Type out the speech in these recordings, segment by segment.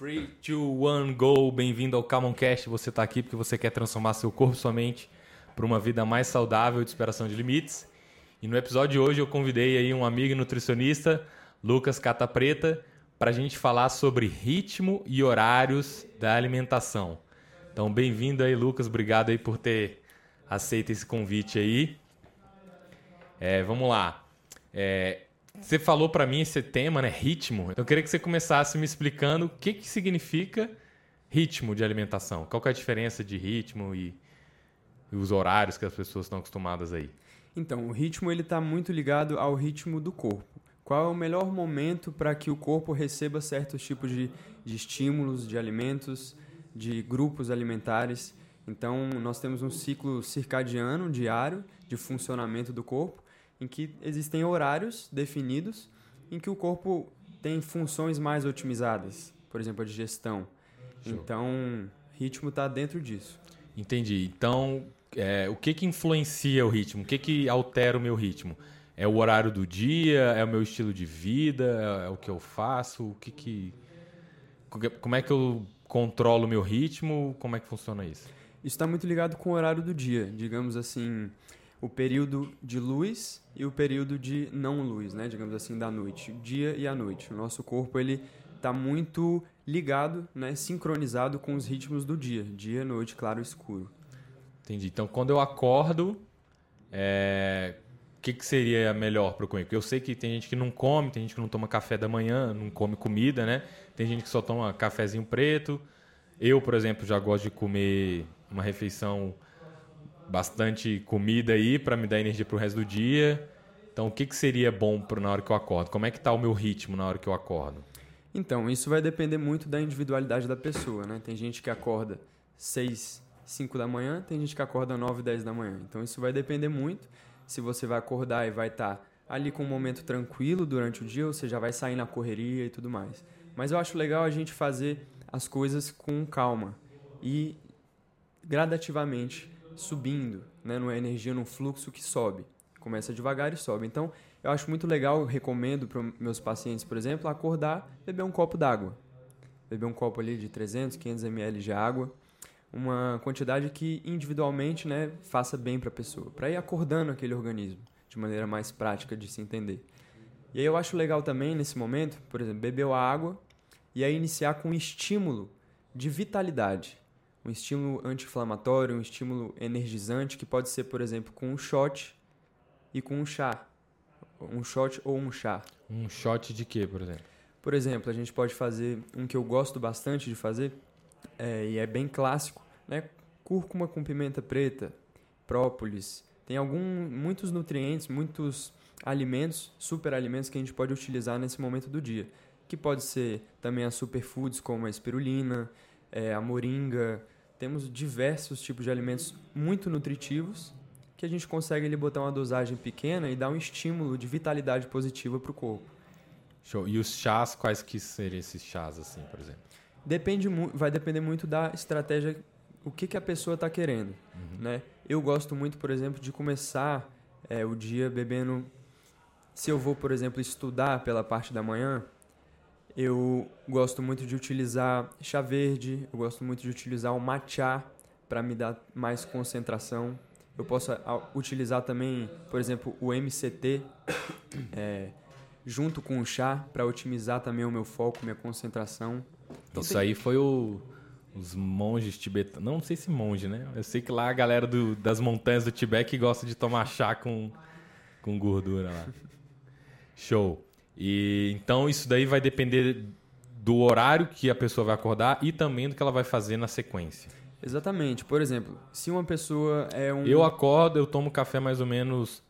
3, 2, 1, go! Bem-vindo ao Camoncast. Você está aqui porque você quer transformar seu corpo e sua mente para uma vida mais saudável de superação de limites. E no episódio de hoje eu convidei aí um amigo nutricionista, Lucas Cata Preta, para a gente falar sobre ritmo e horários da alimentação. Então, bem-vindo aí, Lucas. Obrigado aí por ter aceito esse convite aí. É, vamos lá. É, você falou para mim esse tema, né? Ritmo. Eu queria que você começasse me explicando o que, que significa ritmo de alimentação. Qual é a diferença de ritmo e, e os horários que as pessoas estão acostumadas aí? Então, o ritmo ele está muito ligado ao ritmo do corpo. Qual é o melhor momento para que o corpo receba certos tipos de, de estímulos, de alimentos, de grupos alimentares? Então, nós temos um ciclo circadiano diário de funcionamento do corpo em que existem horários definidos em que o corpo tem funções mais otimizadas, por exemplo, a digestão. Show. Então, ritmo está dentro disso. Entendi. Então, é, o que, que influencia o ritmo? O que, que altera o meu ritmo? É o horário do dia? É o meu estilo de vida? É, é o que eu faço? O que que... Como é que eu controlo o meu ritmo? Como é que funciona isso? Isso está muito ligado com o horário do dia. Digamos assim, o período de luz e o período de não luz, né? Digamos assim, da noite, dia e a noite. O nosso corpo ele está muito ligado, né? Sincronizado com os ritmos do dia, dia, noite, claro, escuro. Entendi. Então, quando eu acordo, é... o que, que seria melhor para comer? Porque eu sei que tem gente que não come, tem gente que não toma café da manhã, não come comida, né? Tem gente que só toma cafezinho preto. Eu, por exemplo, já gosto de comer uma refeição bastante comida aí para me dar energia para o resto do dia. Então, o que, que seria bom para na hora que eu acordo? Como é que está o meu ritmo na hora que eu acordo? Então, isso vai depender muito da individualidade da pessoa, né? Tem gente que acorda 6, 5 da manhã, tem gente que acorda 9, 10 da manhã. Então, isso vai depender muito se você vai acordar e vai estar tá ali com um momento tranquilo durante o dia ou você já vai sair na correria e tudo mais. Mas eu acho legal a gente fazer as coisas com calma e gradativamente subindo, né? é energia num fluxo que sobe. Começa devagar e sobe. Então, eu acho muito legal, recomendo para meus pacientes, por exemplo, acordar, beber um copo d'água. Beber um copo ali de 300, 500 ml de água. Uma quantidade que individualmente né, faça bem para a pessoa. Para ir acordando aquele organismo de maneira mais prática de se entender. E aí eu acho legal também, nesse momento, por exemplo, beber a água e aí iniciar com um estímulo de vitalidade um estímulo anti-inflamatório, um estímulo energizante, que pode ser, por exemplo, com um shot e com um chá. Um shot ou um chá. Um shot de quê, por exemplo? Por exemplo, a gente pode fazer um que eu gosto bastante de fazer, é, e é bem clássico, né? Cúrcuma com pimenta preta, própolis. Tem algum, muitos nutrientes, muitos alimentos, super alimentos que a gente pode utilizar nesse momento do dia. Que pode ser também as superfoods como a espirulina, é, a moringa. Temos diversos tipos de alimentos muito nutritivos que a gente consegue ali botar uma dosagem pequena e dar um estímulo de vitalidade positiva para o corpo. Show. E os chás, quais que seriam esses chás, assim, por exemplo? Depende, vai depender muito da estratégia, o que, que a pessoa está querendo. Uhum. Né? Eu gosto muito, por exemplo, de começar é, o dia bebendo. Se eu vou, por exemplo, estudar pela parte da manhã, eu gosto muito de utilizar chá verde, eu gosto muito de utilizar o matcha para me dar mais concentração. Eu posso utilizar também, por exemplo, o MCT é, junto com o chá para otimizar também o meu foco, minha concentração. Então, Isso tem... aí foi o, os monges tibetanos. Não, sei se monge, né? Eu sei que lá a galera do, das montanhas do Tibete gosta de tomar chá com, com gordura lá. Show. E então isso daí vai depender do horário que a pessoa vai acordar e também do que ela vai fazer na sequência. Exatamente. Por exemplo, se uma pessoa é um. Eu acordo, eu tomo café mais ou menos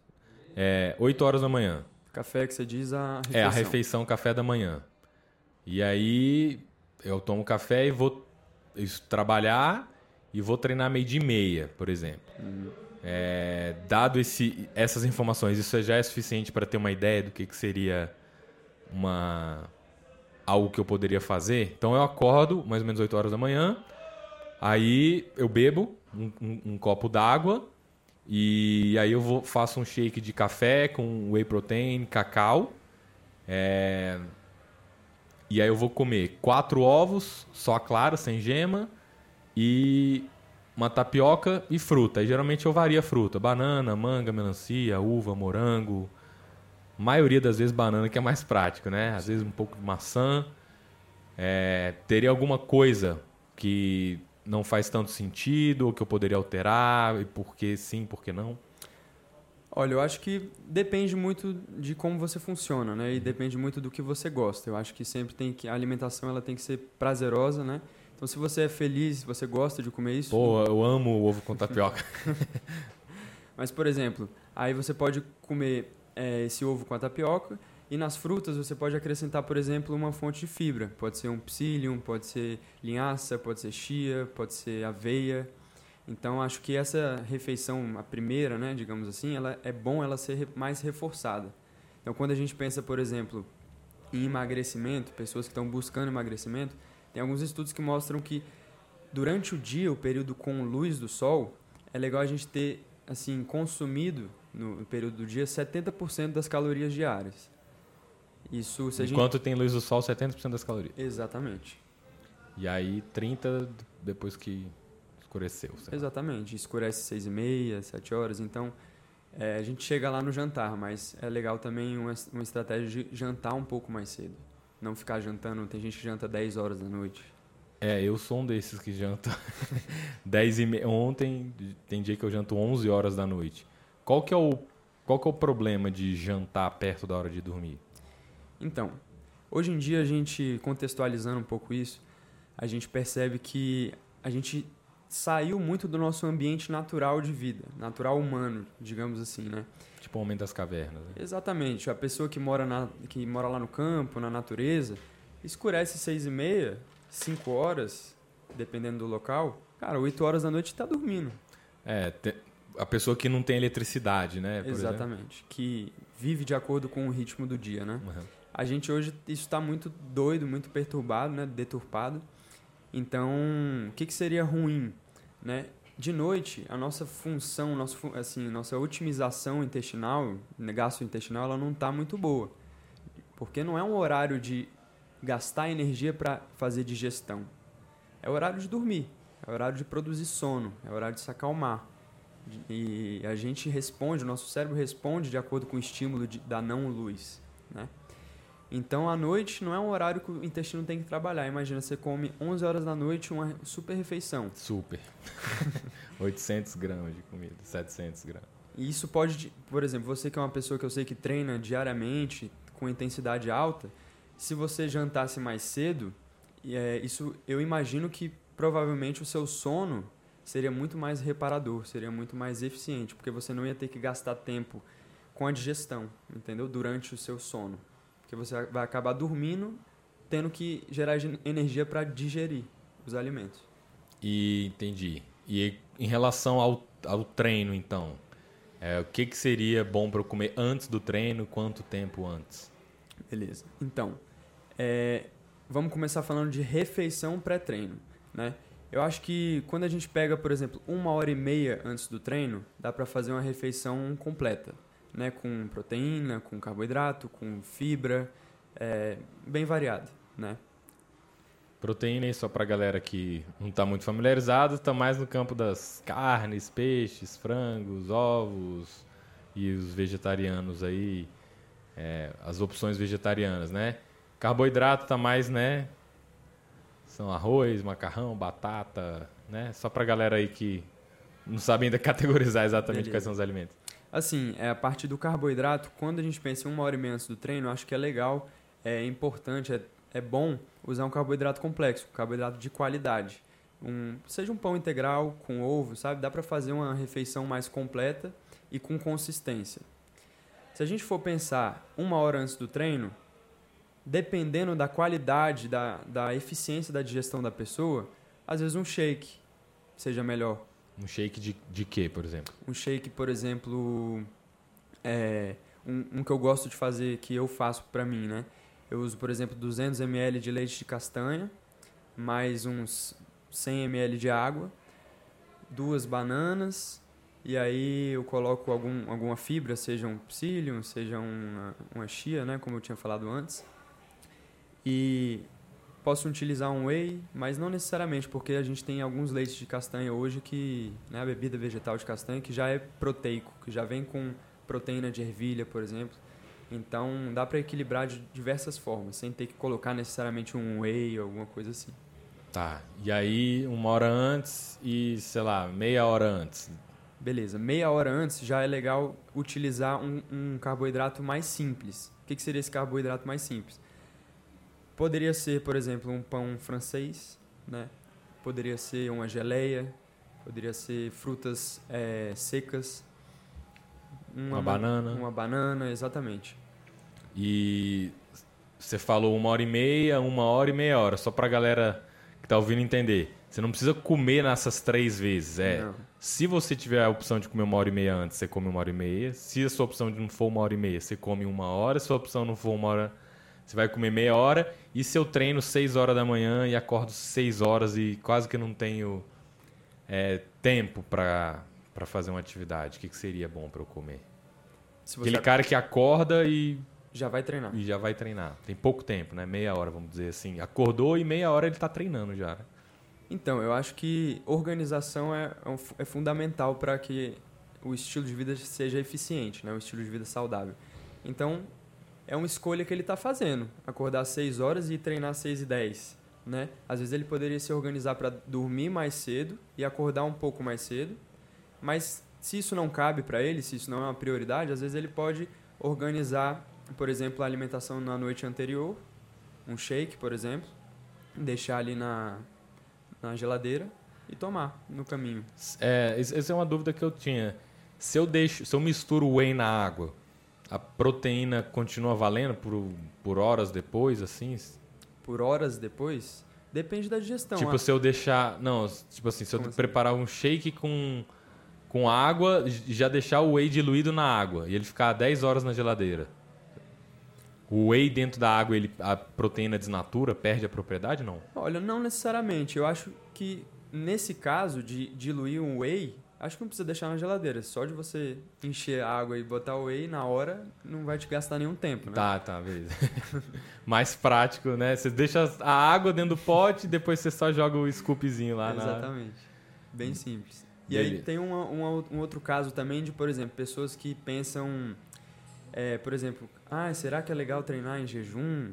é, 8 horas da manhã. Café que você diz a refeição. É, a refeição, café da manhã. E aí eu tomo café e vou trabalhar e vou treinar meio de meia, por exemplo. Uhum. É, dado esse, essas informações, isso já é suficiente para ter uma ideia do que, que seria uma algo que eu poderia fazer. Então eu acordo mais ou menos 8 horas da manhã, aí eu bebo um, um, um copo d'água e aí eu vou, faço um shake de café com whey protein, cacau. É... E aí eu vou comer quatro ovos, só clara, sem gema, e uma tapioca e fruta. Aí, geralmente eu varia fruta. Banana, manga, melancia, uva, morango. Maioria das vezes banana, que é mais prático, né? Às vezes um pouco de maçã. É, teria alguma coisa que não faz tanto sentido, ou que eu poderia alterar, e por que sim, por que não? Olha, eu acho que depende muito de como você funciona, né? E depende muito do que você gosta. Eu acho que sempre tem que a alimentação ela tem que ser prazerosa, né? Então, se você é feliz, se você gosta de comer isso. Pô, eu amo o ovo com tapioca. Mas, por exemplo, aí você pode comer é, esse ovo com a tapioca e nas frutas você pode acrescentar, por exemplo, uma fonte de fibra. Pode ser um psyllium, pode ser linhaça, pode ser chia, pode ser aveia. Então acho que essa refeição, a primeira, né, digamos assim, ela é bom ela ser mais reforçada. Então quando a gente pensa, por exemplo, em emagrecimento, pessoas que estão buscando emagrecimento, tem alguns estudos que mostram que durante o dia, o período com luz do sol, é legal a gente ter assim consumido no período do dia 70% das calorias diárias. Isso se Enquanto gente... tem luz do sol, 70% das calorias. Exatamente. E aí 30 depois que escureceu. Exatamente, escurece seis e meia, sete horas, então é, a gente chega lá no jantar, mas é legal também uma, uma estratégia de jantar um pouco mais cedo. Não ficar jantando, tem gente que janta 10 horas da noite. É, eu sou um desses que janta 10 e meia. Ontem, tem dia que eu janto 11 horas da noite. Qual que é o, qual que é o problema de jantar perto da hora de dormir? Então, hoje em dia a gente, contextualizando um pouco isso, a gente percebe que a gente saiu muito do nosso ambiente natural de vida, natural humano, digamos assim, né? Tipo o homem das cavernas. Né? Exatamente. A pessoa que mora, na, que mora lá no campo, na natureza, escurece seis e meia, cinco horas, dependendo do local. Cara, oito horas da noite está dormindo. É, te, a pessoa que não tem eletricidade, né? Exatamente. Exemplo. Que vive de acordo com o ritmo do dia, né? Uhum. A gente hoje, isso está muito doido, muito perturbado, né? Deturpado. Então, o que, que seria ruim? Né? De noite, a nossa função, nosso, assim, nossa otimização intestinal, gastrointestinal, ela não está muito boa. Porque não é um horário de gastar energia para fazer digestão. É o horário de dormir, é o horário de produzir sono, é o horário de se acalmar. E a gente responde, o nosso cérebro responde de acordo com o estímulo de, da não luz. Né? Então, à noite não é um horário que o intestino tem que trabalhar. Imagina, você come 11 horas da noite uma super refeição. Super. 800 gramas de comida, 700 gramas. E isso pode, por exemplo, você que é uma pessoa que eu sei que treina diariamente, com intensidade alta, se você jantasse mais cedo, é, isso eu imagino que provavelmente o seu sono seria muito mais reparador, seria muito mais eficiente, porque você não ia ter que gastar tempo com a digestão, entendeu? Durante o seu sono. Porque você vai acabar dormindo, tendo que gerar energia para digerir os alimentos. E entendi. E em relação ao, ao treino, então, é, o que, que seria bom para eu comer antes do treino? Quanto tempo antes? Beleza. Então, é, vamos começar falando de refeição pré-treino, né? Eu acho que quando a gente pega, por exemplo, uma hora e meia antes do treino, dá para fazer uma refeição completa né, com proteína, com carboidrato, com fibra, é, bem variado, né? Proteína, só para galera que não está muito familiarizada, está mais no campo das carnes, peixes, frangos, ovos e os vegetarianos aí, é, as opções vegetarianas, né? Carboidrato está mais, né? São arroz, macarrão, batata, né? Só para galera aí que não sabe ainda categorizar exatamente Beleza. quais são os alimentos. Assim, é, a parte do carboidrato, quando a gente pensa em uma hora e meia antes do treino, acho que é legal, é importante, é, é bom usar um carboidrato complexo, um carboidrato de qualidade. Um, seja um pão integral com ovo, sabe? Dá para fazer uma refeição mais completa e com consistência. Se a gente for pensar uma hora antes do treino, dependendo da qualidade, da, da eficiência da digestão da pessoa, às vezes um shake seja melhor. Um shake de, de quê, por exemplo? Um shake, por exemplo, é, um, um, que eu gosto de fazer, que eu faço para mim, né? Eu uso, por exemplo, 200 ml de leite de castanha, mais uns 100 ml de água, duas bananas, e aí eu coloco algum, alguma fibra, seja um psyllium, seja uma, uma chia, né? Como eu tinha falado antes. E posso utilizar um whey, mas não necessariamente, porque a gente tem alguns leites de castanha hoje que, né, a bebida vegetal de castanha que já é proteico, que já vem com proteína de ervilha, por exemplo. Então dá para equilibrar de diversas formas, sem ter que colocar necessariamente um whey ou alguma coisa assim. Tá. E aí, uma hora antes e, sei lá, meia hora antes. Beleza. Meia hora antes já é legal utilizar um, um carboidrato mais simples. O que, que seria esse carboidrato mais simples? Poderia ser, por exemplo, um pão francês, né? Poderia ser uma geleia, poderia ser frutas é, secas. Uma, uma banana. Uma banana, exatamente. E você falou uma hora e meia, uma hora e meia hora, só para a galera que tá ouvindo entender. Você não precisa comer nessas três vezes. É, não. se você tiver a opção de comer uma hora e meia antes, você come uma hora e meia. Se a sua opção não for uma hora e meia, você come uma hora. Se a sua opção não for uma hora, você vai comer meia hora. E se eu treino seis horas da manhã e acordo seis horas e quase que não tenho é, tempo para fazer uma atividade, o que, que seria bom para eu comer? Aquele cara que acorda e já vai treinar. E já vai treinar. Tem pouco tempo, né? Meia hora, vamos dizer assim. Acordou e meia hora ele está treinando já. Né? Então, eu acho que organização é, é, é fundamental para que o estilo de vida seja eficiente, né? O estilo de vida saudável. Então, é uma escolha que ele está fazendo. Acordar às 6 horas e treinar às 6 e 10. Né? Às vezes ele poderia se organizar para dormir mais cedo e acordar um pouco mais cedo. Mas se isso não cabe para ele, se isso não é uma prioridade, às vezes ele pode organizar por exemplo, a alimentação na noite anterior, um shake, por exemplo, deixar ali na, na geladeira e tomar no caminho. É, essa é uma dúvida que eu tinha. Se eu deixo, se eu misturo whey na água, a proteína continua valendo por, por horas depois, assim? Por horas depois? Depende da digestão. Tipo, se eu deixar. Não, tipo assim, se Como eu assim? preparar um shake com, com água, já deixar o whey diluído na água e ele ficar 10 horas na geladeira. O whey dentro da água, ele, a proteína desnatura, perde a propriedade não? Olha, não necessariamente. Eu acho que nesse caso de diluir um whey, acho que não precisa deixar na geladeira. Só de você encher a água e botar o whey na hora, não vai te gastar nenhum tempo, né? Tá, tá, beleza. Mais prático, né? Você deixa a água dentro do pote, depois você só joga o scoopzinho lá Exatamente. Na... Bem simples. E beleza. aí tem uma, uma, um outro caso também de, por exemplo, pessoas que pensam é, por exemplo, ah, será que é legal treinar em jejum?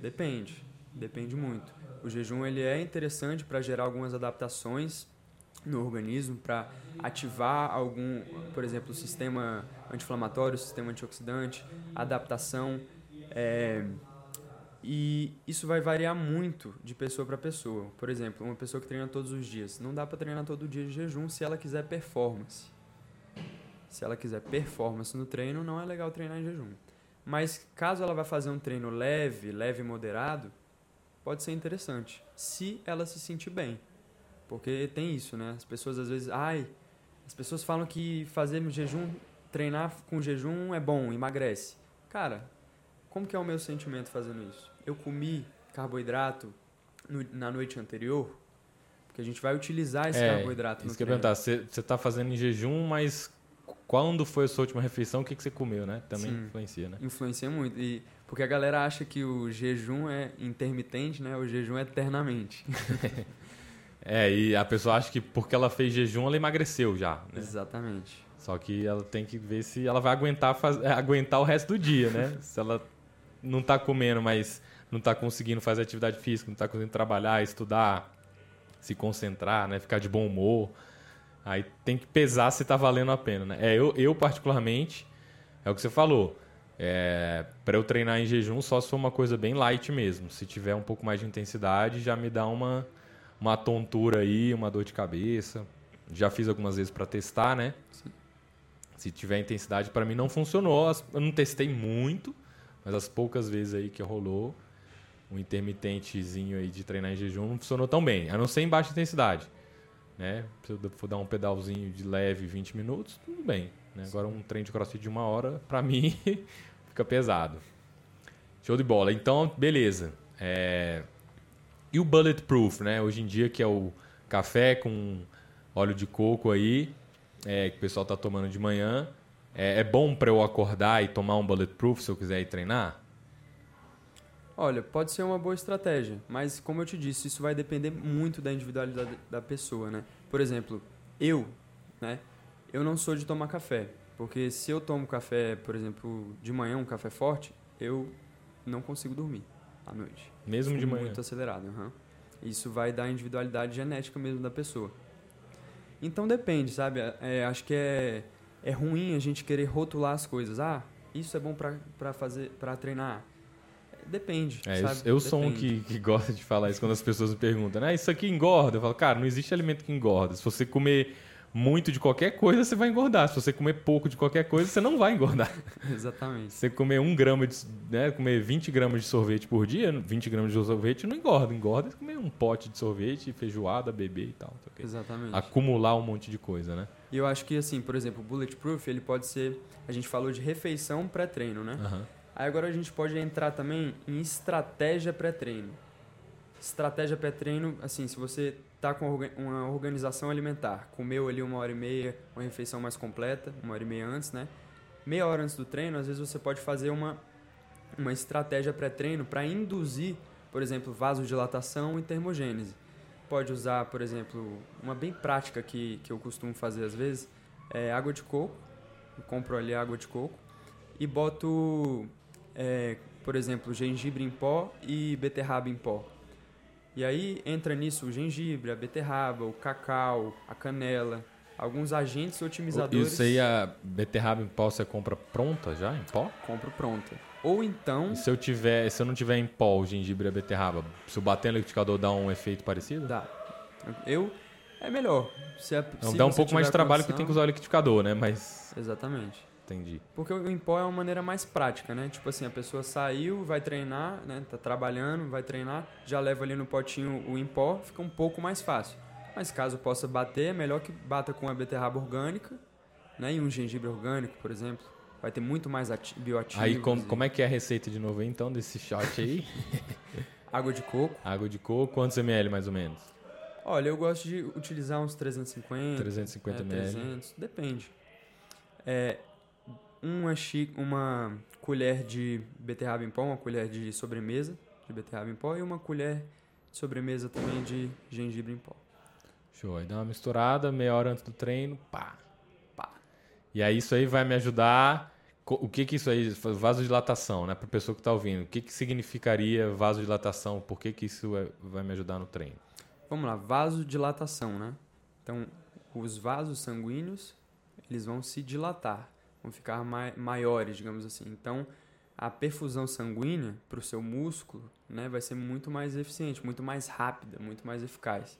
Depende, depende muito. O jejum ele é interessante para gerar algumas adaptações no organismo, para ativar algum, por exemplo, o sistema anti-inflamatório, o sistema antioxidante, adaptação. É, e isso vai variar muito de pessoa para pessoa. Por exemplo, uma pessoa que treina todos os dias, não dá para treinar todo dia de jejum se ela quiser performance. Se ela quiser performance no treino, não é legal treinar em jejum. Mas caso ela vá fazer um treino leve, leve e moderado, pode ser interessante, se ela se sentir bem. Porque tem isso, né? As pessoas às vezes, ai, as pessoas falam que fazer jejum, treinar com jejum é bom, emagrece. Cara, como que é o meu sentimento fazendo isso? Eu comi carboidrato no, na noite anterior, porque a gente vai utilizar esse é, carboidrato isso no treino. Que eu ia perguntar, você está fazendo em jejum, mas quando foi a sua última refeição, o que, que você comeu, né? Também Sim, influencia, né? Influencia muito. E, porque a galera acha que o jejum é intermitente, né? O jejum é eternamente. é, e a pessoa acha que porque ela fez jejum, ela emagreceu já. Né? Exatamente. Só que ela tem que ver se ela vai aguentar, faz... É, aguentar o resto do dia, né? se ela não está comendo, mas não está conseguindo fazer atividade física, não está conseguindo trabalhar, estudar, se concentrar, né? Ficar de bom humor Aí tem que pesar se está valendo a pena, né? É, eu, eu, particularmente, é o que você falou. É, para eu treinar em jejum, só se for uma coisa bem light mesmo. Se tiver um pouco mais de intensidade, já me dá uma, uma tontura aí, uma dor de cabeça. Já fiz algumas vezes para testar, né? Sim. Se tiver intensidade, para mim não funcionou. Eu não testei muito, mas as poucas vezes aí que rolou, o intermitentezinho aí de treinar em jejum não funcionou tão bem. A não ser em baixa intensidade né? Se eu for dar um pedalzinho de leve 20 minutos, tudo bem. Né? Agora um treino de crossfit de uma hora, para mim, fica pesado. Show de bola. Então, beleza. É... E o bulletproof, né? Hoje em dia que é o café com óleo de coco aí, é, que o pessoal tá tomando de manhã. É, é bom para eu acordar e tomar um bulletproof se eu quiser ir treinar? Olha, pode ser uma boa estratégia, mas como eu te disse, isso vai depender muito da individualidade da pessoa, né? Por exemplo, eu, né? Eu não sou de tomar café, porque se eu tomo café, por exemplo, de manhã, um café forte, eu não consigo dormir à noite. Mesmo Fico de manhã. Muito acelerado, aham. Isso vai dar individualidade genética mesmo da pessoa. Então depende, sabe? É, acho que é, é ruim a gente querer rotular as coisas. Ah, isso é bom para fazer, para treinar. Depende. É, sabe? eu, eu sou um Depende. que, que gosta de falar isso quando as pessoas me perguntam, ah, isso aqui engorda? Eu falo, cara, não existe alimento que engorda. Se você comer muito de qualquer coisa, você vai engordar. Se você comer pouco de qualquer coisa, você não vai engordar. Exatamente. Se você comer um grama de, né, comer 20 gramas de sorvete por dia, 20 gramas de sorvete não engorda. Engorda é comer um pote de sorvete, feijoada, beber e tal. não sei o quê. Exatamente. Acumular um monte de coisa, né? E eu acho que, assim, por exemplo, o Bulletproof, ele pode ser... A gente falou de refeição pré-treino, né? Aham. Aí agora a gente pode entrar também em estratégia pré-treino. Estratégia pré-treino, assim, se você tá com uma organização alimentar, comeu ali uma hora e meia, uma refeição mais completa, uma hora e meia antes, né? Meia hora antes do treino, às vezes você pode fazer uma, uma estratégia pré-treino para induzir, por exemplo, vasodilatação e termogênese. Pode usar, por exemplo, uma bem prática que, que eu costumo fazer às vezes, é água de coco. Eu compro ali água de coco e boto, é, por exemplo, gengibre em pó e beterraba em pó. E aí entra nisso o gengibre, a beterraba, o cacau, a canela, alguns agentes otimizadores. Isso aí, a beterraba em pó, você compra pronta já, em pó? Compro pronta. Ou então E se eu tiver, se eu não tiver em pó o gengibre e a beterraba, se eu bater no liquidificador dá um efeito parecido? dá. Eu é melhor. Se, a- Não, se dá um pouco mais de trabalho que condição- tem que usar o liquidificador, né? Mas Exatamente. Entendi. Porque o em pó é uma maneira mais prática, né? Tipo assim, a pessoa saiu, vai treinar, né? Tá trabalhando, vai treinar, já leva ali no potinho o em pó, fica um pouco mais fácil. Mas caso possa bater, é melhor que bata com a beterraba orgânica, né? E um gengibre orgânico, por exemplo. Vai ter muito mais ati- bioativos. Aí como, e- como é que é a receita de novo então desse shot aí? Água de coco. Água de coco, quantos ml mais ou menos? Olha, eu gosto de utilizar uns 350, 350 é, ml. 300, depende. É, uma, chi- uma colher de beterraba em pó, uma colher de sobremesa de beterraba em pó e uma colher de sobremesa também de gengibre em pó. Show. Aí dá uma misturada, meia hora antes do treino, pá. Pá. E aí isso aí vai me ajudar. O que que isso aí, vasodilatação, né? Para pessoa que está ouvindo, o que que significaria vasodilatação? Por que que isso é- vai me ajudar no treino? Vamos lá, vasodilatação, né? Então, os vasos sanguíneos, eles vão se dilatar, vão ficar mai- maiores, digamos assim. Então, a perfusão sanguínea para o seu músculo, né, vai ser muito mais eficiente, muito mais rápida, muito mais eficaz.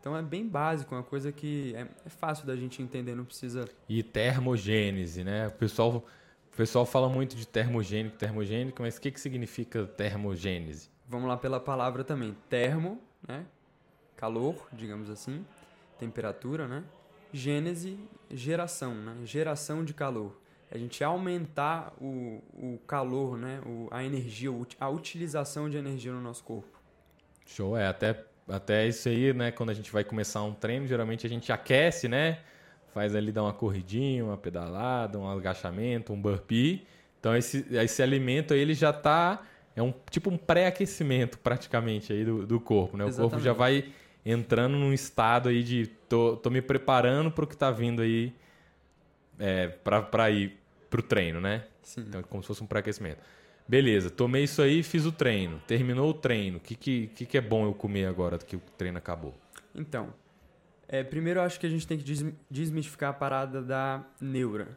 Então, é bem básico, uma coisa que é, é fácil da gente entender, não precisa... E termogênese, né? O pessoal, o pessoal fala muito de termogênico, termogênico, mas o que que significa termogênese? Vamos lá pela palavra também. Termo, né? Calor, digamos assim. Temperatura, né? Gênese, geração, né? Geração de calor. A gente aumentar o, o calor, né? O, a energia, a utilização de energia no nosso corpo. Show, é até, até isso aí, né? Quando a gente vai começar um treino, geralmente a gente aquece, né? Faz ali, dá uma corridinha, uma pedalada, um agachamento, um burpee. Então esse, esse alimento aí, ele já tá... É um tipo um pré-aquecimento praticamente aí do, do corpo, né? O corpo já vai entrando num estado aí de tô, tô me preparando para o que tá vindo aí é, para ir pro treino, né? Sim. Então, é como se fosse um pré-aquecimento. Beleza, tomei isso aí, fiz o treino. Terminou o treino. O que, que, que, que é bom eu comer agora que o treino acabou? Então, é, primeiro eu acho que a gente tem que des- desmistificar a parada da neura.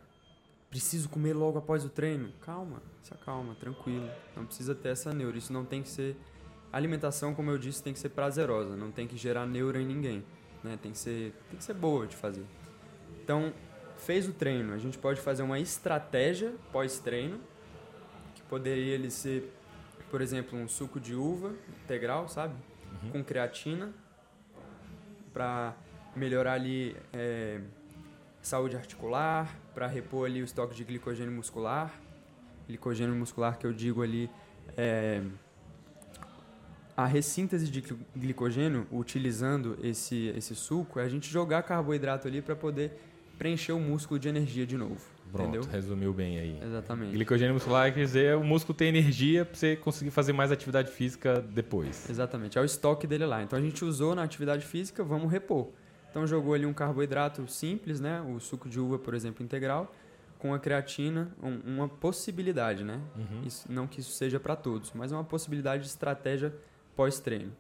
Preciso comer logo após o treino? Calma, se acalma, tranquilo. Não precisa ter essa neura. Isso não tem que ser. A alimentação, como eu disse, tem que ser prazerosa. Não tem que gerar neura em ninguém. Né? Tem, que ser, tem que ser boa de fazer. Então, fez o treino. A gente pode fazer uma estratégia pós-treino. Que poderia ele ser, por exemplo, um suco de uva integral, sabe? Com creatina para melhorar ali é, saúde articular, para repor ali o estoque de glicogênio muscular. Glicogênio muscular que eu digo ali é a ressíntese de gli- glicogênio utilizando esse esse suco é a gente jogar carboidrato ali para poder preencher o músculo de energia de novo. Pronto, entendeu? resumiu bem aí. Exatamente. Glicogênio muscular quer dizer o músculo ter energia para você conseguir fazer mais atividade física depois. Exatamente, é o estoque dele lá. Então a gente usou na atividade física, vamos repor. Então jogou ali um carboidrato simples, né? O suco de uva, por exemplo, integral, com a creatina, um, uma possibilidade, né? Uhum. Isso, não que isso seja para todos, mas é uma possibilidade de estratégia pós-treino.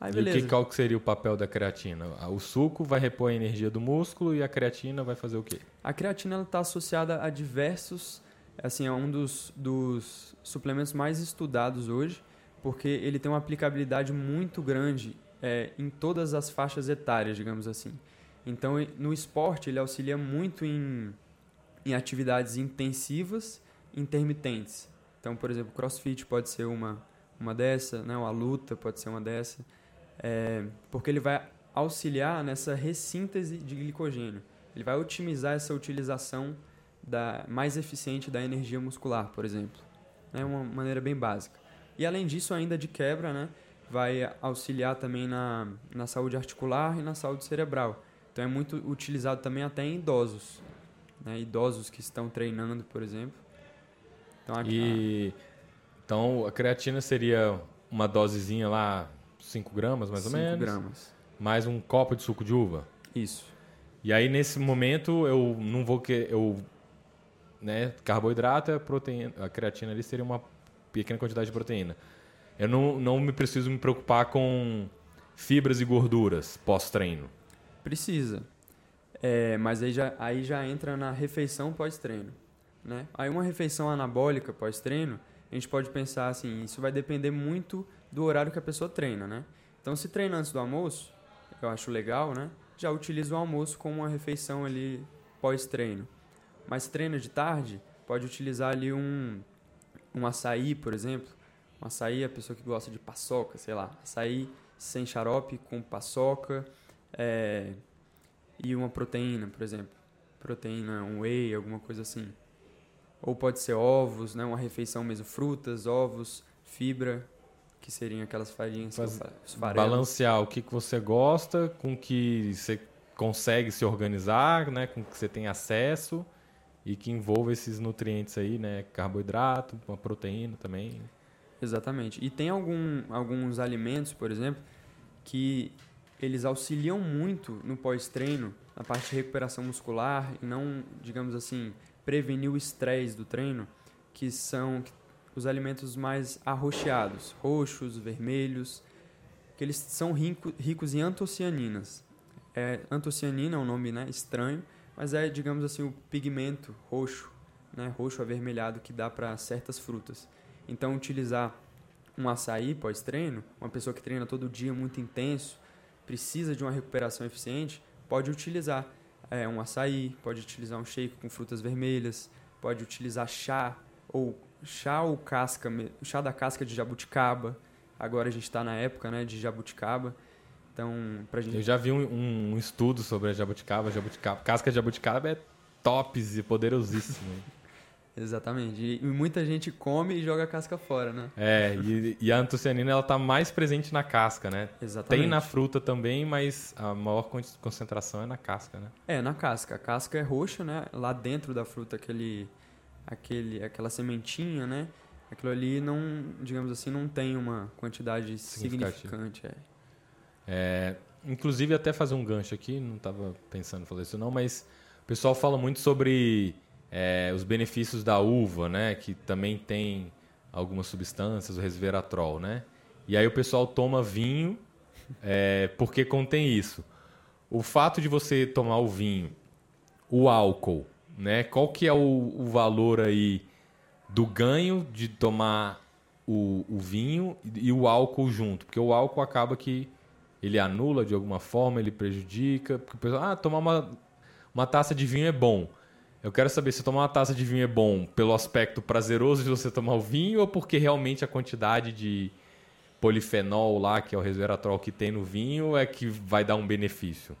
Aí E o beleza. que, qual que seria o papel da creatina? Ah, O suco vai repor a energia do músculo e a creatina vai fazer o quê? A creatina está associada a diversos, assim, é um dos, dos suplementos mais estudados hoje, porque ele tem uma aplicabilidade muito grande é, em todas as faixas etárias, digamos assim. Então, e- no esporte, ele auxilia muito em, em atividades intensivas e intermitentes. Então, por exemplo, crossfit pode ser uma, uma dessa, né? a luta pode ser uma dessa, é, porque ele vai auxiliar nessa ressíntese de glicogênio. Ele vai otimizar essa utilização da, mais eficiente da energia muscular, por exemplo. É uma maneira bem básica. E além disso, ainda de quebra, né, vai auxiliar também na, na saúde articular e na saúde cerebral. Então é muito utilizado também até em idosos. Né, idosos que estão treinando, por exemplo. Então, a- E então a creatina seria uma dosezinha lá, 5 gramas mais ou cinco menos, gramas. mais um copo de suco de uva. Isso. E aí nesse momento eu não vou que eu né, carboidrato, a proteína, a creatina ali seria uma pequena quantidade de proteína. Eu não, não me preciso me preocupar com fibras e gorduras pós-treino. Precisa. É, mas aí já, aí já entra na refeição pós-treino. Né? Aí uma refeição anabólica pós-treino, a gente pode pensar assim, isso vai depender muito do horário que a pessoa treina, né? Então se treina antes do almoço, eu acho legal, né? Já utiliza o almoço como uma refeição ali pós-treino. Mas treina de tarde, pode utilizar ali um, um açaí, por exemplo. Um açaí, a pessoa que gosta de paçoca, sei lá. Açaí sem xarope, com paçoca é, e uma proteína, por exemplo. Proteína, um whey, alguma coisa assim. Ou pode ser ovos, né? Uma refeição mesmo, frutas, ovos, fibra, que seriam aquelas farinhas Faz-. Balancear o que, que você gosta com o que você consegue se organizar, né, com que você tem acesso e que envolva esses nutrientes aí, né, carboidrato, uma proteína também. Exatamente. E tem algum, alguns alimentos, por exemplo, que eles auxiliam muito no pós-treino, na parte de recuperação muscular e não, digamos assim, prevenir o estresse do treino, que são os alimentos mais arroxeados, roxos, vermelhos, que eles são rico- ricos em antocianinas. É, antocianina é um nome né, estranho, mas é, digamos assim, o pigmento roxo, né, roxo avermelhado que dá para certas frutas. Então, utilizar um açaí pós-treino, uma pessoa que treina todo dia muito intenso, precisa de uma recuperação eficiente, pode utilizar é, um açaí, pode utilizar um shake com frutas vermelhas, pode utilizar chá ou chá ou casca, chá da casca de jabuticaba. Agora a gente está na época, né, de jabuticaba. Então, pra gente Eu já vi um, um estudo sobre a jabuticaba, jabuticaba, casca de jabuticaba é tops e poderosíssimo. Exatamente. E, muita gente come e joga a casca fora, né? é, e, e a antocianina ela tá mais presente na casca, né? Exatamente. Tem na fruta também, mas a maior con- concentração é na casca, né? É, na casca. A casca é roxa, né? Lá dentro da fruta, aquele, aquele, aquela sementinha, né? Aquilo ali não, digamos assim, não tem uma quantidade significante. É. É, inclusive, até fazer um gancho aqui, não estava pensando em fazer isso não, mas o pessoal fala muito sobre é, os benefícios da uva, né? Que também tem algumas substâncias, o resveratrol, né? E aí o pessoal toma vinho é, porque contém isso. O fato de você tomar o vinho, o álcool, né? Qual que é o, o valor aí do ganho de tomar o, o vinho e, o álcool junto? Porque o álcool acaba que ele anula de alguma forma, ele prejudica. Porque o pessoal, ah, tomar uma, uma taça de vinho é bom. Eu quero saber se tomar uma taça de vinho é bom pelo aspecto prazeroso de você tomar o vinho ou porque realmente a quantidade de polifenol lá, que é o resveratrol que tem no vinho, é que vai dar um benefício.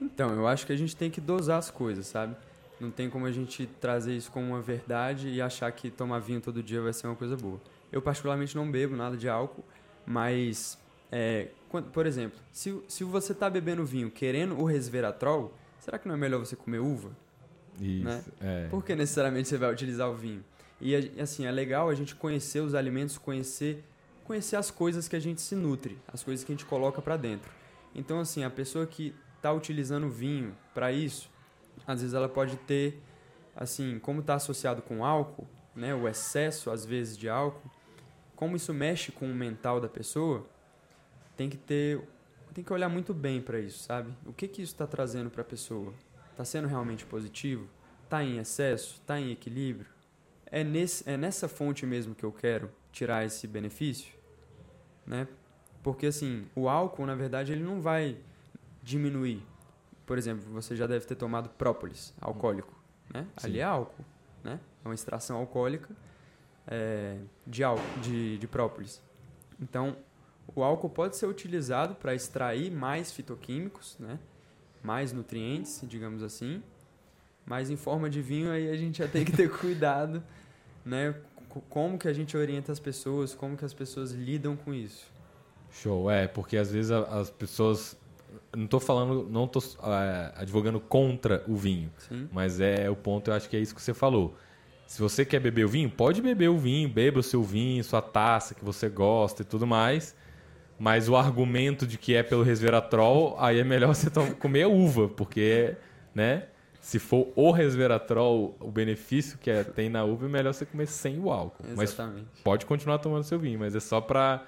Então, eu acho que a gente tem que dosar as coisas, sabe? Não tem como a gente trazer isso como uma verdade e achar que tomar vinho todo dia vai ser uma coisa boa. Eu, particularmente, não bebo nada de álcool, mas, é, quando- por exemplo, se, se você está bebendo vinho querendo o resveratrol, será que não é melhor você comer uva? Isso, né? é. Por que necessariamente você vai utilizar o vinho? E assim, é legal a gente conhecer os alimentos, conhecer, conhecer as coisas que a gente se nutre, as coisas que a gente coloca para dentro. Então, assim, a pessoa que está utilizando vinho para isso, às vezes ela pode ter, assim, como está associado com álcool, né, o excesso às vezes de álcool, como isso mexe com o mental da pessoa, tem que ter, tem que olhar muito bem para isso, sabe? O que que isso está trazendo para a pessoa? Está sendo realmente positivo? Está em excesso? Está em equilíbrio? É, nesse, é nessa fonte mesmo que eu quero tirar esse benefício, né? Porque assim, o álcool, na verdade, ele não vai diminuir. Por exemplo, você já deve ter tomado própolis, alcoólico, né? Sim. Ali é álcool, né? É uma extração alcoólica é, de, álcool, de, de própolis. Então, o álcool pode ser utilizado para extrair mais fitoquímicos, né? Mais nutrientes, digamos assim. Mas em forma de vinho aí a gente já tem que ter cuidado, né? Como que a gente orienta as pessoas, como que as pessoas lidam com isso. Show, é, porque às vezes as pessoas. Não estou falando, não estou é, advogando contra o vinho, Sim. mas é o ponto, eu acho que é isso que você falou. Se você quer beber o vinho, pode beber o vinho, beba o seu vinho, sua taça que você gosta e tudo mais. Mas o argumento de que é pelo resveratrol, aí é melhor você comer uva, porque, né? Se for o resveratrol, o benefício que é, tem na uva, é melhor você comer sem o álcool. Exatamente. Mas pode continuar tomando seu vinho, mas é só para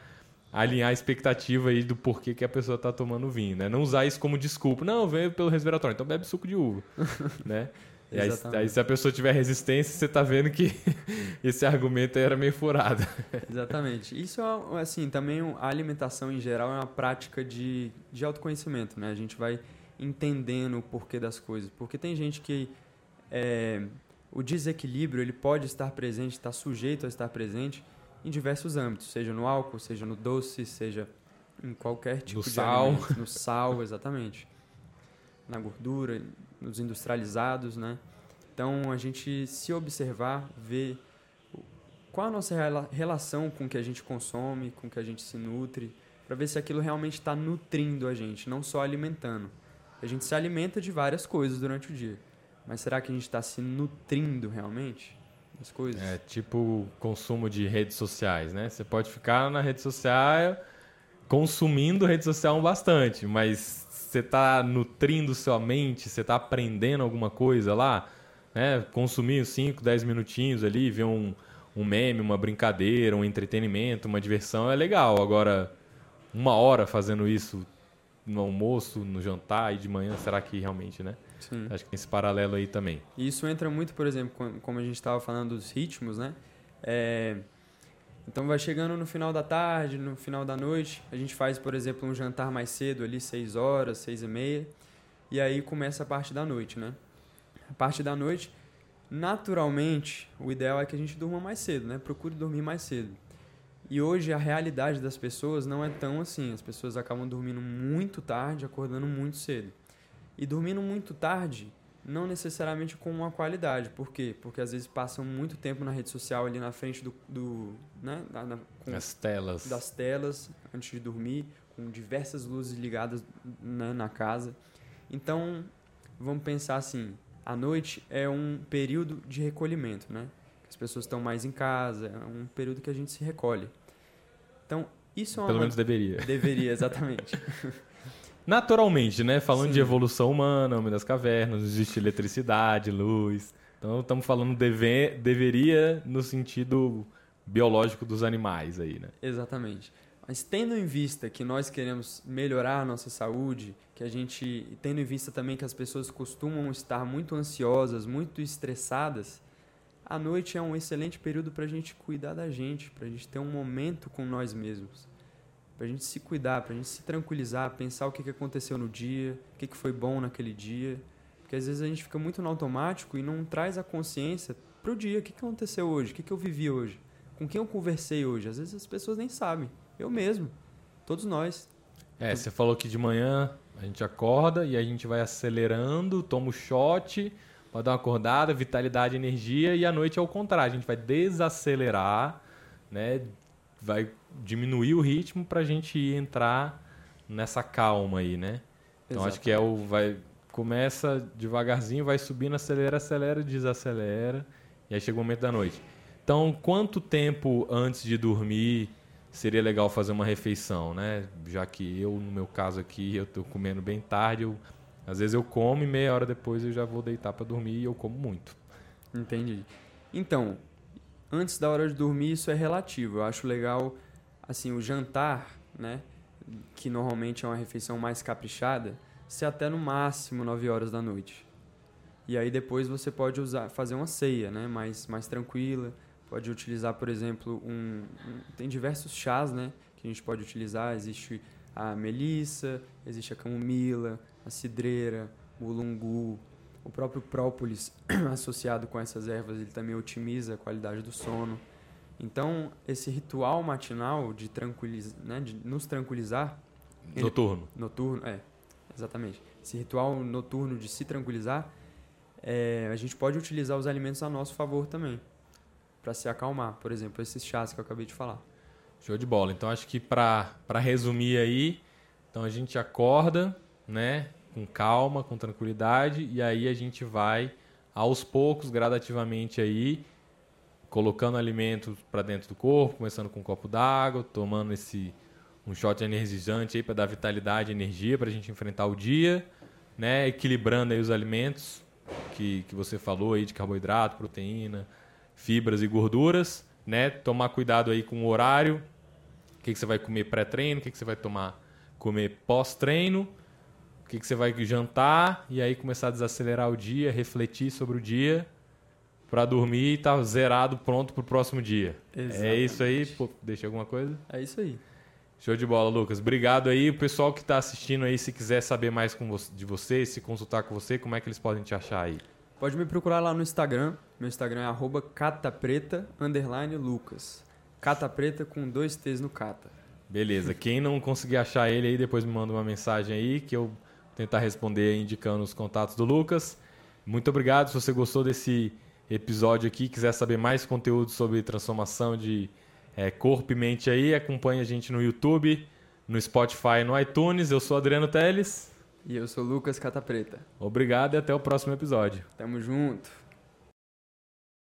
alinhar a expectativa aí do porquê que a pessoa está tomando vinho, né? Não usar isso como desculpa. Não, veio pelo resveratrol, então bebe suco de uva, né? E aí, aí, se a pessoa tiver resistência, você está vendo que esse argumento era meio furado. Exatamente. Isso é, assim, também a alimentação em geral é uma prática de, de autoconhecimento, né? A gente vai entendendo o porquê das coisas. Porque tem gente que é, o desequilíbrio ele pode estar presente, está sujeito a estar presente em diversos âmbitos, seja no álcool, seja no doce, seja em qualquer tipo no de sal. alimento, no sal, exatamente. Na gordura, nos industrializados, né? Então a gente se observar, ver qual a nossa relação com o que a gente consome, com o que a gente se nutre, para ver se aquilo realmente está nutrindo a gente, não só alimentando. A gente se alimenta de várias coisas durante o dia, mas será que a gente está se nutrindo realmente das coisas? É tipo consumo de redes sociais, né? Você pode ficar na rede social consumindo rede social bastante, mas você está nutrindo sua mente, você está aprendendo alguma coisa lá, né? Consumir 5, 10 minutinhos ali, ver um, um meme, uma brincadeira, um entretenimento, uma diversão é legal. Agora, uma hora fazendo isso no almoço, no jantar e de manhã, será que realmente, né? Sim. Acho que tem esse paralelo aí também. E isso entra muito, por exemplo, como a gente estava falando dos ritmos, né? É... Então vai chegando no final da tarde, no final da noite, a gente faz, por exemplo, um jantar mais cedo ali, 6 horas, 6 e meia, e aí começa a parte da noite, né? A parte da noite, naturalmente, o ideal é que a gente durma mais cedo, né? Procure dormir mais cedo. E hoje a realidade das pessoas não é tão assim. As pessoas acabam dormindo muito tarde, acordando muito cedo. E dormindo muito tarde, não necessariamente com uma qualidade. Por quê? Porque às vezes passam muito tempo na rede social ali na frente do. do né? Na, na, com, As telas. Das telas, antes de dormir, com diversas luzes ligadas né, na casa. Então, vamos pensar assim: a noite é um período de recolhimento, né? As pessoas estão mais em casa, é um período que a gente se recolhe. Então, isso é uma. Pelo menos deveria. Deveria, exatamente. Naturalmente, né? Falando Sim. de evolução humana, homem das cavernas, existe eletricidade, luz. Então estamos falando deve, deveria no sentido biológico dos animais aí, né? Exatamente. Mas tendo em vista que nós queremos melhorar a nossa saúde, que a gente tendo em vista também que as pessoas costumam estar muito ansiosas, muito estressadas, a noite é um excelente período para a gente cuidar da gente, para a gente ter um momento com nós mesmos, para a gente se cuidar, para a gente se tranquilizar, pensar o que, que aconteceu no dia, o que, que foi bom naquele dia, porque às vezes a gente fica muito no automático e não traz a consciência para o dia, o que, que aconteceu hoje, o que, que eu vivi hoje, com quem eu conversei hoje. Às vezes as pessoas nem sabem, eu mesmo, todos nós. É, você falou que de manhã a gente acorda e a gente vai acelerando, toma o shot, vai dar uma acordada, vitalidade, energia, e à noite é o contrário, a gente vai desacelerar, né? Vai diminuir o ritmo para a gente entrar nessa calma aí, né? Então acho que é o vai começa devagarzinho, vai subindo, acelera, acelera, desacelera, e aí chega o momento da noite. Então, quanto tempo antes de dormir seria legal fazer uma refeição, né? Já que eu, no meu caso aqui, eu estou comendo bem tarde, eu, às vezes eu como e meia hora depois eu já vou deitar para dormir e eu como muito. Entendi. Então, antes da hora de dormir isso é relativo. Eu acho legal assim o jantar, né, que normalmente é uma refeição mais caprichada, ser até no máximo 9 horas da noite. E aí depois você pode usar, fazer uma ceia, né, mais mais tranquila Pode utilizar, por exemplo, um, um, tem diversos chás, né, que a gente pode utilizar. Existe a melissa, existe a camomila, a cidreira, o lungu, o próprio própolis associado com essas ervas, ele também otimiza a qualidade do sono. Então, esse ritual matinal de, tranquiliz, né, de nos tranquilizar... Noturno. Ele, noturno, é, exatamente. Esse ritual noturno de se tranquilizar, é, a gente pode utilizar os alimentos a nosso favor também para se acalmar. Por exemplo, esses chás que eu acabei de falar. Show de bola. Então acho que para resumir aí, então a gente acorda, né, com calma, com tranquilidade e aí a gente vai aos poucos, gradativamente aí, colocando alimentos para dentro do corpo, começando com um copo d'água, tomando esse um shot energizante aí para dar vitalidade, energia para a gente enfrentar o dia, né, equilibrando aí os alimentos que, que você falou aí de carboidrato, proteína, fibras e gorduras, né? Tomar cuidado aí com o horário, o que, que você vai comer pré-treino, o que, que você vai tomar comer pós-treino, o que, que você vai jantar e aí começar a desacelerar o dia, refletir sobre o dia para dormir e estar tá zerado, pronto para o próximo dia. Exatamente. É isso aí? Pô, deixa alguma coisa? É isso aí. Show de bola, Lucas. Obrigado aí. O pessoal que está assistindo aí, se quiser saber mais de você, se consultar com você, como é que eles podem te achar aí? Pode me procurar lá no Instagram. Meu Instagram é arroba catapreta, underline Lucas. Catapreta com dois T's no cata. Beleza. Quem não conseguir achar ele aí, depois me manda uma mensagem aí que eu tentar responder indicando os contatos do Lucas. Muito obrigado. Se você gostou desse episódio aqui, quiser saber mais conteúdo sobre transformação de é, corpo e mente aí, acompanhe a gente no YouTube, no Spotify no iTunes. Eu sou Adriano Teles. E eu sou Lucas Cata Preta. Obrigado e até o próximo episódio. Tamo junto.